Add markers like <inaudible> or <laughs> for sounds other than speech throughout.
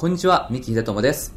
こんにちは三木秀友です。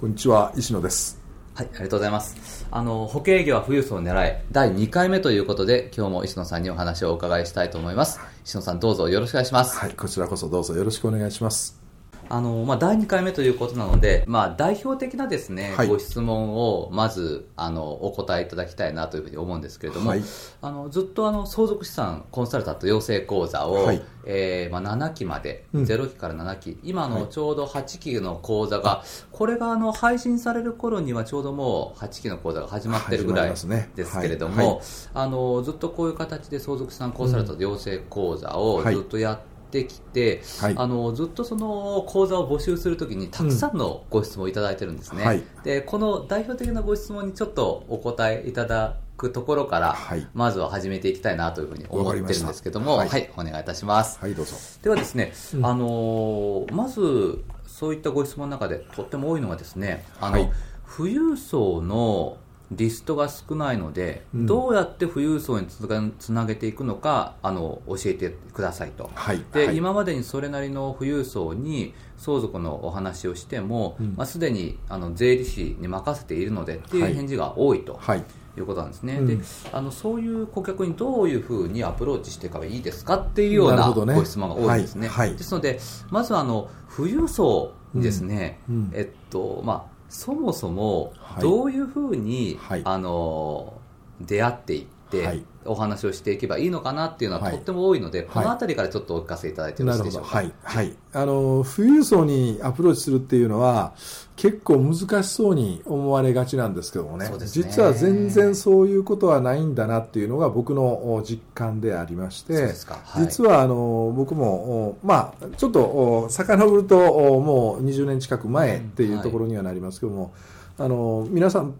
こんにちは石野です。はいありがとうございます。あの保険営業は富裕層を狙い第2回目ということで今日も石野さんにお話をお伺いしたいと思います、石野さんどうぞよろしくお願いします。はいこちらこそどうぞよろしくお願いしますあの、まあ、第2回目ということなので、まあ、代表的なですね、はい、ご質問をまず、あの、お答えいただきたいなというふうに思うんですけれども、はい、あの、ずっとあの、相続資産コンサルタント養成講座を、はい、えー、まあ、7期まで、うん、0期から7期、今のちょうど8期の講座が、これがあの、配信される頃にはちょうどもう8期の講座が始まってるぐらいですけれども、あの、ずっとこういう形で相続資産コンサルタント養成講座をずっとやって、ってきて、はい、あのずっとその講座を募集するときにたくさんのご質問をいただいてるんですね、うんはい、でこの代表的なご質問にちょっとお答えいただくところから、はい、まずは始めていきたいなというふうに思ってるんですけども、はい、はい、お願いいたします。はい、どうぞ。ではですね、うん、あのまずそういったご質問の中でとっても多いのがですね、あの、富裕層のリストが少ないので、うん、どうやって富裕層につなげていくのかあの教えてくださいと、はい、で、はい、今までにそれなりの富裕層に相続のお話をしても、うん、まあ、すでにあの税理士に任せているのでっていう返事が多いと。はい。いうことなんですね、うん、であのそういう顧客にどういうふうにアプローチしていけばいいですかっていうようなご質問が多いですね、ね。はい。はい、ですのでまずあの富裕層にですね、うん。うん、えっとまあそもそもどういうふうに、はい、あの出会っていって、はい、お話をしていけばいいのかなっていうのはとっても多いので、はい、この辺りからちょっとお聞かせいただいてよろしいでしょうか。はい、はい、あの富裕層にアプローチするっていうのは結構難しそうに思われがちなんですけどもね、ね、実は全然そういうことはないんだなっていうのが僕の実感でありまして、はい、実はあの僕も、まあ、ちょっと遡るともう20年近く前っていうところにはなりますけども、あの皆さん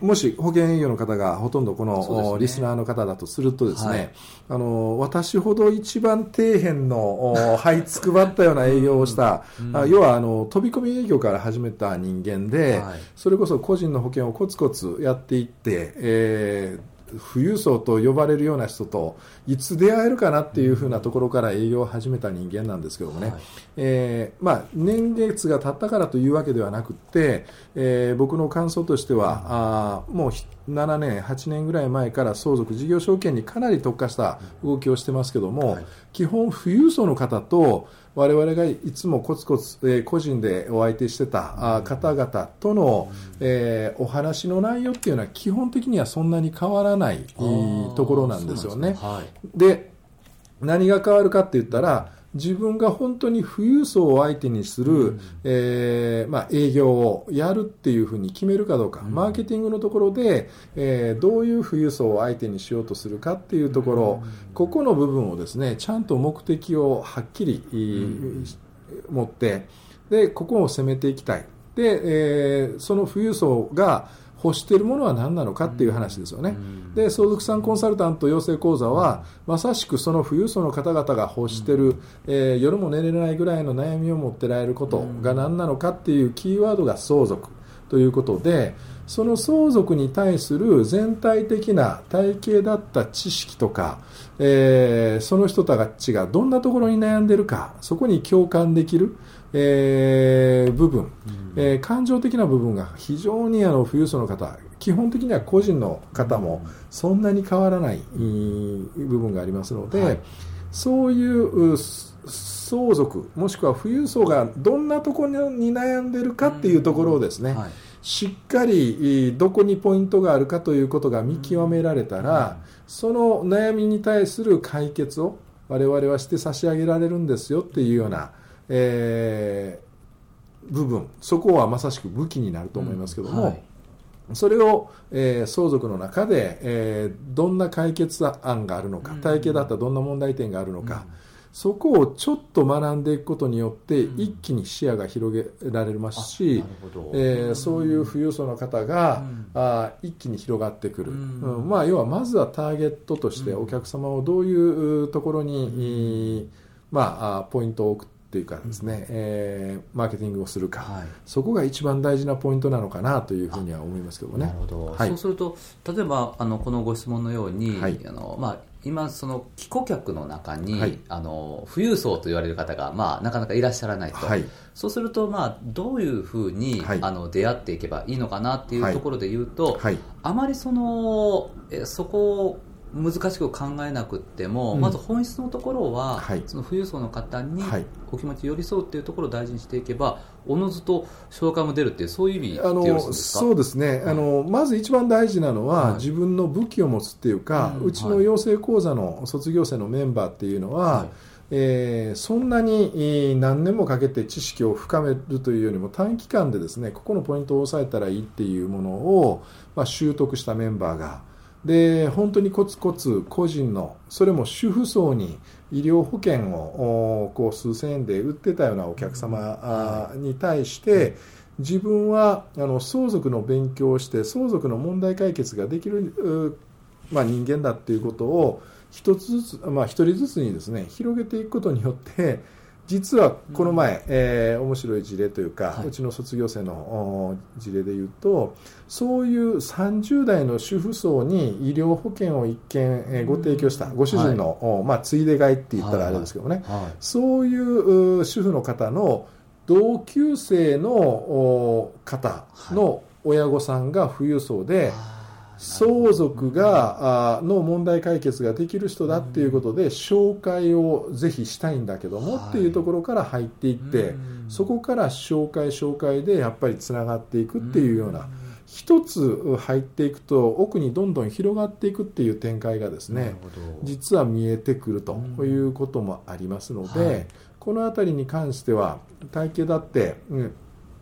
もし保険営業の方がほとんどこの、リスナーの方だとするとですね、はい、あの私ほど一番底辺の <laughs> 這いつくばったような営業をした、うん。うん、要はあの飛び込み営業から始めた人間で、はい、それこそ個人の保険をコツコツやっていって、えー富裕層と呼ばれるような人といつ出会えるかなっていうふうなところから営業を始めた人間なんですけどもね、はい、えー、まあ、年月が経ったからというわけではなくて、えー、僕の感想としては、あもう7年、8年ぐらい前から相続事業証券にかなり特化した動きをしてますけども、はい、基本富裕層の方と我々がいつもコツコツ、えー、個人でお相手してた方々との、えー、お話の内容っていうのは基本的にはそんなに変わらないところなんですよね。で、はい、何が変わるかって言ったら自分が本当に富裕層を相手にする、うん、えー、まあ、営業をやるっていうふうに決めるかどうか、うん、マーケティングのところで、えー、どういう富裕層を相手にしようとするかっていうところ、うん、ここの部分をですねちゃんと目的をはっきり、持ってでここを攻めていきたい。で、えー、その富裕層が欲しているものは何なのかっていう話ですよね。で、相続産コンサルタント養成講座は、まさしくその富裕層の方々が欲している、えー、夜も寝れないぐらいの悩みを持ってられることが何なのかっていうキーワードが相続ということで、その相続に対する全体的な体系だった知識とか、えー、その人たちがどんなところに悩んでるか、そこに共感できる、えー、部分、えー、感情的な部分が非常にあの富裕層の方、基本的には個人の方もそんなに変わらない部分がありますので、はい、そういう相続、もしくは富裕層がどんなところに悩んでるかっていうところをですね、はい、しっかりどこにポイントがあるかということが見極められたら、その悩みに対する解決を我々はして差し上げられるんですよっていうようなえー、部分そこはまさしく武器になると思いますけども、うんはい、それを、えー、相続の中で、えー、どんな解決案があるのか、体系だったらどんな問題点があるのか、そこをちょっと学んでいくことによって、一気に視野が広げられますし、えー、そういう富裕層の方が、うん、あ一気に広がってくる、うん。まあ、要はまずはターゲットとしてお客様をどういうところに、まあ、ポイントを置くっていうかですね、うん、えー、マーケティングをするか、はい、そこが一番大事なポイントなのかなというふうには思いますけどね。なるほど、はい、そうすると例えばあのこのご質問のように、はい、あのまあ、今、その帰顧客の中に、はい、あの富裕層と言われる方が、まあ、なかなかいらっしゃらないと、はい、そうすると、まあ、どういうふうに、はい、あの出会っていけばいいのかなっていうところで言うと、あまりそのえそこを難しく考えなくても、うん、まず本質のところは、はい、その富裕層の方にお気持ち寄り添うっていうところを大事にしていけばおのずと紹介も出るっていうそういう意味あのそうですね、あのまず一番大事なのは、はい、自分の武器を持つっていうか、うん、うちの養成講座の卒業生のメンバーっていうのは、はい。えー、そんなに何年もかけて知識を深めるというよりも短期間でですねここのポイントを押さえたらいいっていうものを、まあ、習得したメンバーがで本当にコツコツ個人のそれも主婦層に医療保険をこう数千円で売ってたようなお客様に対して自分はあの相続の勉強をして相続の問題解決ができる、まあ、人間だっていうことを一つずつ、まあ、一人ずつにですね広げていくことによって実はこの前、うん、えー、面白い事例というか、はい、うちの卒業生の事例でいうとそういう30代の主婦層に医療保険を一見、えー、ご提供した、ご主人の、はい、まあ、ついで買いって言ったらあれですけどね、はい、そういう主婦の方の同級生の方の親御さんが富裕層で、相続が、あの問題解決ができる人だっていうことで、紹介をぜひしたいんだけどもっていうところから入っていって、そこから紹介紹介でやっぱりつながっていくっていうような、一つ入っていくと奥にどんどん広がっていくっていう展開がですね実は見えてくるということもありますので、この辺りに関しては体系だって、うん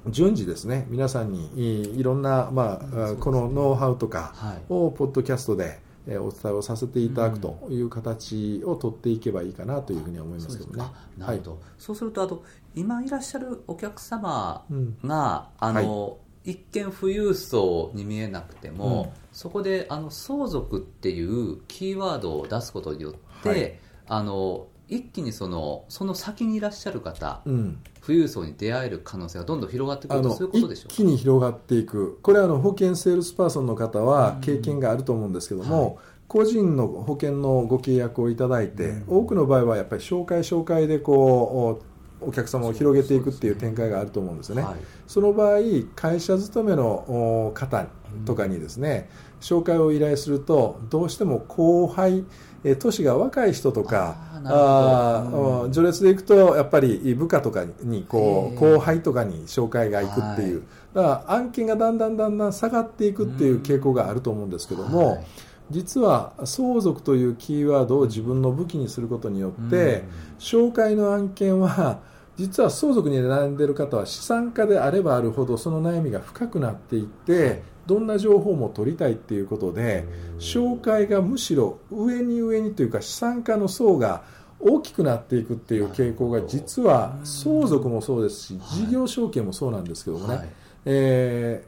順次ですね皆さんにいろんな、まあ、このノウハウとかをポッドキャストでお伝えをさせていただくという形を取っていけばいいかなというふうに思いますけどね。なるほど、はい、そうするとあと今いらっしゃるお客様が、うん、あの、はい、一見富裕層に見えなくても、うん、そこであの相続っていうキーワードを出すことによって、はい、あの一気にそのその先にいらっしゃる方、うん、富裕層に出会える可能性がどんどん広がってくるとそういうことでしょう一気に広がっていく。これはあの保険セールスパーソンの方は経験があると思うんですけども、はい、個人の保険のご契約をいただいて、うん、多くの場合はやっぱり紹介紹介でこうお客様を広げていくっていう展開があると思うんですよね。そ、ね。はい、その場合会社勤めの方とかにですね、紹介を依頼するとどうしても後輩え年が若い人とかあ、うん、序列でいくとやっぱり部下とかにこう後輩とかに紹介がいくっていう、だから案件がだんだんだんだん下がっていくっていう傾向があると思うんですけども、はい、実は相続というキーワードを自分の武器にすることによって、紹介の案件は実は相続に悩んでいる方は資産家であればあるほどその悩みが深くなっていって、どんな情報も取りたいっていうことで紹介がむしろ上に上にというか資産家の層が大きくなっていくっていう傾向が実は相続もそうですし事業承継もそうなんですけどもね、はい、え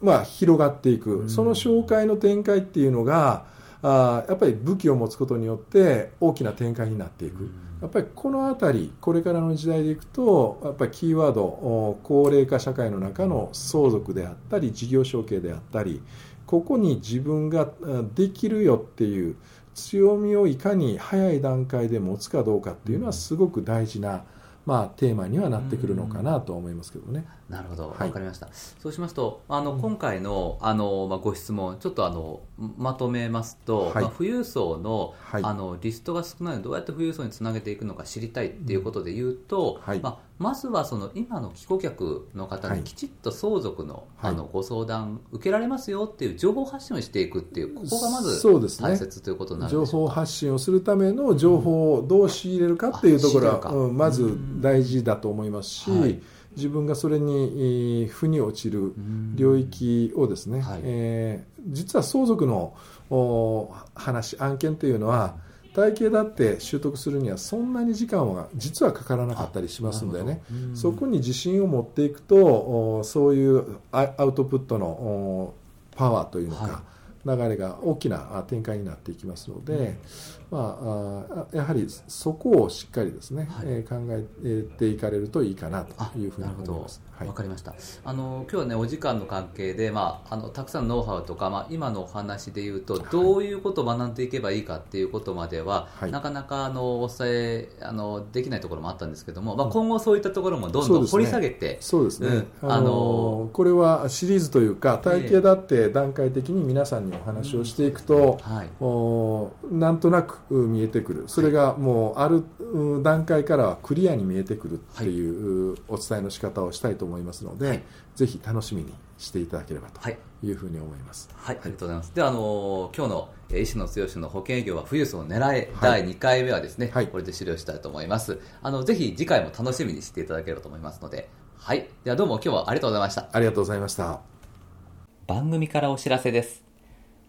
ー、まあ、広がっていく。その紹介の展開っていうのがあやっぱり武器を持つことによって大きな展開になっていく。やっぱりこの辺りこれからの時代でいくとやっぱりキーワード高齢化社会の中の相続であったり事業承継であったりここに自分ができるよっていう強みをいかに早い段階で持つかどうかっていうのはすごく大事な、まあ、テーマにはなってくるのかなと思いますけどね。なるほど、わ、はい、かりました。そうしますと、あの、今回の、あの、まあ、ご質問、ちょっとあの、まとめますと、はい、まあ、富裕層の、はい、あの、リストが少ないので、どうやって富裕層につなげていくのか知りたいっていうことで言うと、うん、まあ、まずはその、今の帰顧客の方にきちっと相続の、あの、ご相談受けられますよっていう情報発信をしていくっていう、ここがまず大切ということになるで、ね、情報発信をするための情報をどう仕入れるかっていうところは、うん、まず大事だと思いますし、自分がそれに負に落ちる領域をですね、はい、えー、実は相続の話案件というのは体系だって習得するにはそんなに時間は実はかからなかったりしますんでね。そこに自信を持っていくとそういうアウトプットのパワーというのか、はい流れが大きな展開になっていきますので、まあ、やはりそこをしっかりですね、はい、考えていかれるといいかなというふうに思います。わ、はい、かりました。あの今日はねお時間の関係で、まあ、あのたくさんのノウハウとか、まあ、今のお話でいうとどういうことを学んでいけばいいかっていうことまでは、はい、なかなかあのお伝えあのできないところもあったんですけども、まあ、今後そういったところもどんどん掘り下げてそうですね、うん、あのこれはシリーズというか体系だって段階的に皆さんにお話をしていくと、はい、おなんとなく見えてくるそれがもうある段階からはクリアに見えてくるっていうお伝えの仕方をしたいと思いますので、はい、ぜひ楽しみにしていただければというふうに思います。はい、はい、ありがとうございます。ではあの今日の石野剛の保険営業は富裕層を狙え、第2回目はですね、はい、これで終了したいと思います。あのぜひ次回も楽しみにしていただければと思いますので、はい、ではどうも今日はありがとうございました。ありがとうございました。番組からお知らせです。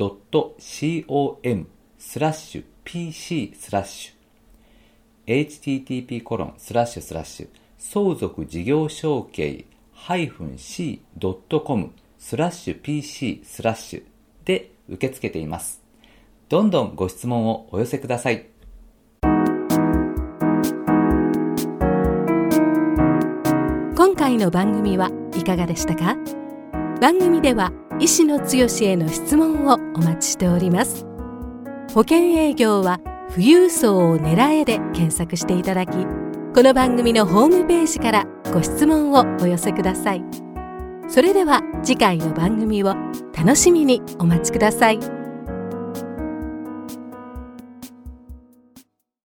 www.com スラッシュ pc スラッシュ http コロンスラッシュスラッシュ相続事業承継 -c.com スラッシュ pc スラッシュで受け付けています。どんどんご質問をお寄せください。今回の番組はいかがでしたか番組では医師の強への質問をお待ちしております保険営業は富裕層を狙えで検索していただきこの番組のホームページからご質問をお寄せくださいそれでは次回の番組を楽しみにお待ちください。